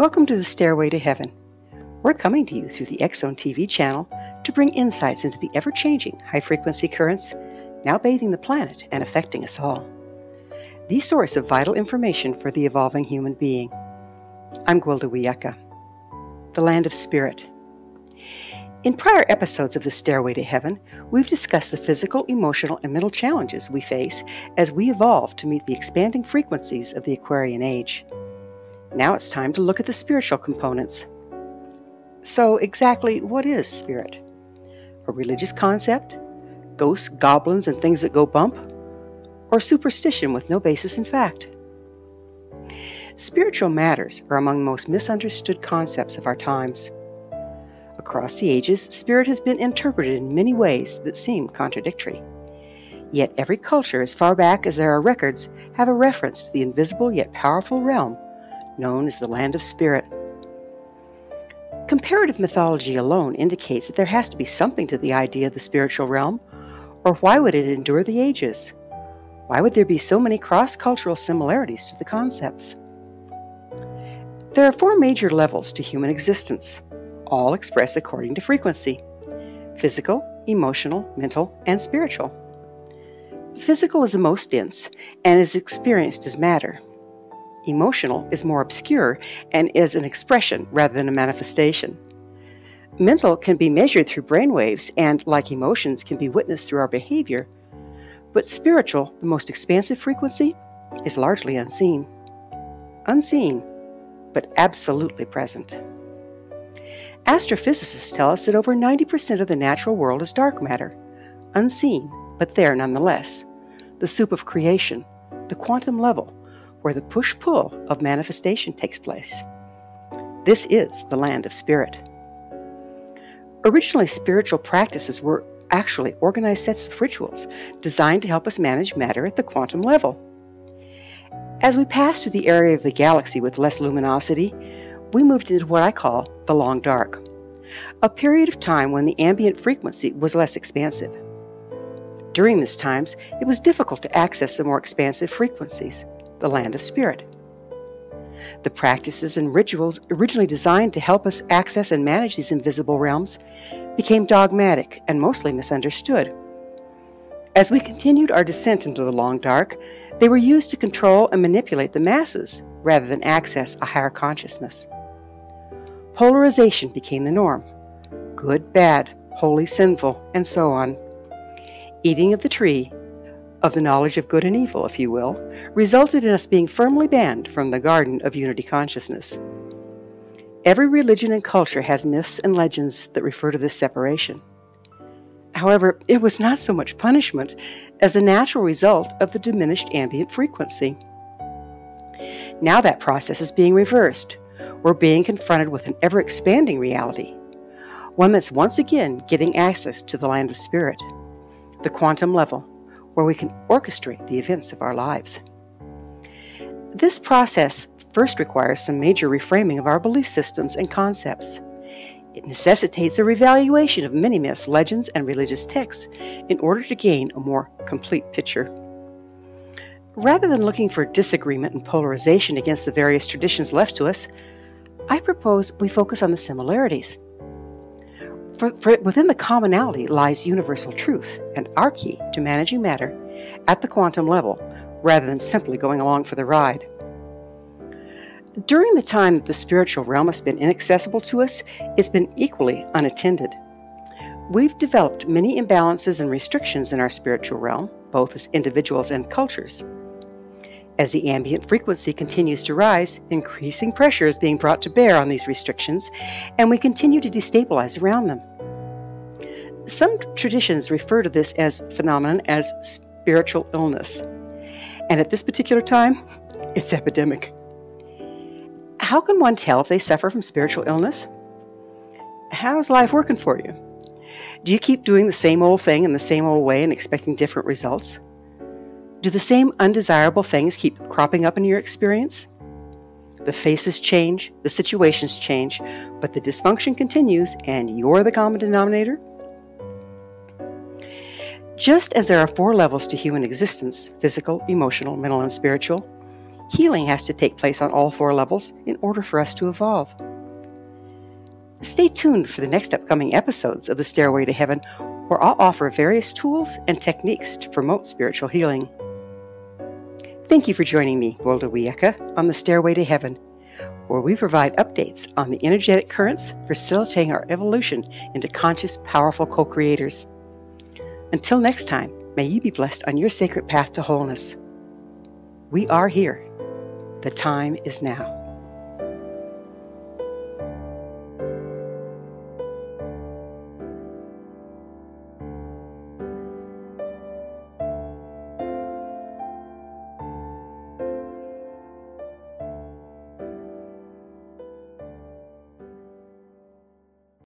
Welcome to the Stairway to Heaven. We're coming to you through the Zone TV channel to bring insights into the ever changing high frequency currents now bathing the planet and affecting us all. The source of vital information for the evolving human being. I'm Gwilda Wiyaka. The Land of Spirit. In prior episodes of The Stairway to Heaven, we've discussed the physical, emotional, and mental challenges we face as we evolve to meet the expanding frequencies of the Aquarian Age. Now it's time to look at the spiritual components. So, exactly what is spirit? A religious concept? Ghosts, goblins, and things that go bump? Or superstition with no basis in fact? Spiritual matters are among the most misunderstood concepts of our times. Across the ages, spirit has been interpreted in many ways that seem contradictory. Yet every culture, as far back as there are records, have a reference to the invisible yet powerful realm known as the land of spirit. Comparative mythology alone indicates that there has to be something to the idea of the spiritual realm, or why would it endure the ages? Why would there be so many cross cultural similarities to the concepts? There are four major levels to human existence all expressed according to frequency physical, emotional, mental, and spiritual. Physical is the most dense and is experienced as matter. Emotional is more obscure and is an expression rather than a manifestation. Mental can be measured through brainwaves and, like emotions, can be witnessed through our behavior. But spiritual, the most expansive frequency, is largely unseen. Unseen, but absolutely present. Astrophysicists tell us that over 90% of the natural world is dark matter, unseen, but there nonetheless. The soup of creation, the quantum level, where the push pull of manifestation takes place. This is the land of spirit. Originally, spiritual practices were actually organized sets of rituals designed to help us manage matter at the quantum level. As we pass through the area of the galaxy with less luminosity, we moved into what I call the long dark, a period of time when the ambient frequency was less expansive. During this times, it was difficult to access the more expansive frequencies, the land of spirit. The practices and rituals originally designed to help us access and manage these invisible realms became dogmatic and mostly misunderstood. As we continued our descent into the long dark, they were used to control and manipulate the masses rather than access a higher consciousness. Polarization became the norm good, bad, holy, sinful, and so on. Eating of the tree, of the knowledge of good and evil, if you will, resulted in us being firmly banned from the garden of unity consciousness. Every religion and culture has myths and legends that refer to this separation. However, it was not so much punishment as the natural result of the diminished ambient frequency. Now that process is being reversed we're being confronted with an ever expanding reality, one that's once again getting access to the land of spirit, the quantum level, where we can orchestrate the events of our lives. This process first requires some major reframing of our belief systems and concepts. It necessitates a revaluation of many myths, legends, and religious texts in order to gain a more complete picture. Rather than looking for disagreement and polarization against the various traditions left to us, I propose we focus on the similarities. For, for within the commonality lies universal truth and our key to managing matter at the quantum level rather than simply going along for the ride. During the time that the spiritual realm has been inaccessible to us, it's been equally unattended. We've developed many imbalances and restrictions in our spiritual realm, both as individuals and cultures. As the ambient frequency continues to rise, increasing pressure is being brought to bear on these restrictions, and we continue to destabilize around them. Some traditions refer to this as phenomenon as spiritual illness, and at this particular time, it's epidemic. How can one tell if they suffer from spiritual illness? How's life working for you? Do you keep doing the same old thing in the same old way and expecting different results? Do the same undesirable things keep cropping up in your experience? The faces change, the situations change, but the dysfunction continues, and you're the common denominator? Just as there are four levels to human existence physical, emotional, mental, and spiritual Healing has to take place on all four levels in order for us to evolve. Stay tuned for the next upcoming episodes of The Stairway to Heaven, where I'll offer various tools and techniques to promote spiritual healing. Thank you for joining me, Gwilda Wiyaka, on The Stairway to Heaven, where we provide updates on the energetic currents facilitating our evolution into conscious, powerful co creators. Until next time, may you be blessed on your sacred path to wholeness. We are here. The time is now.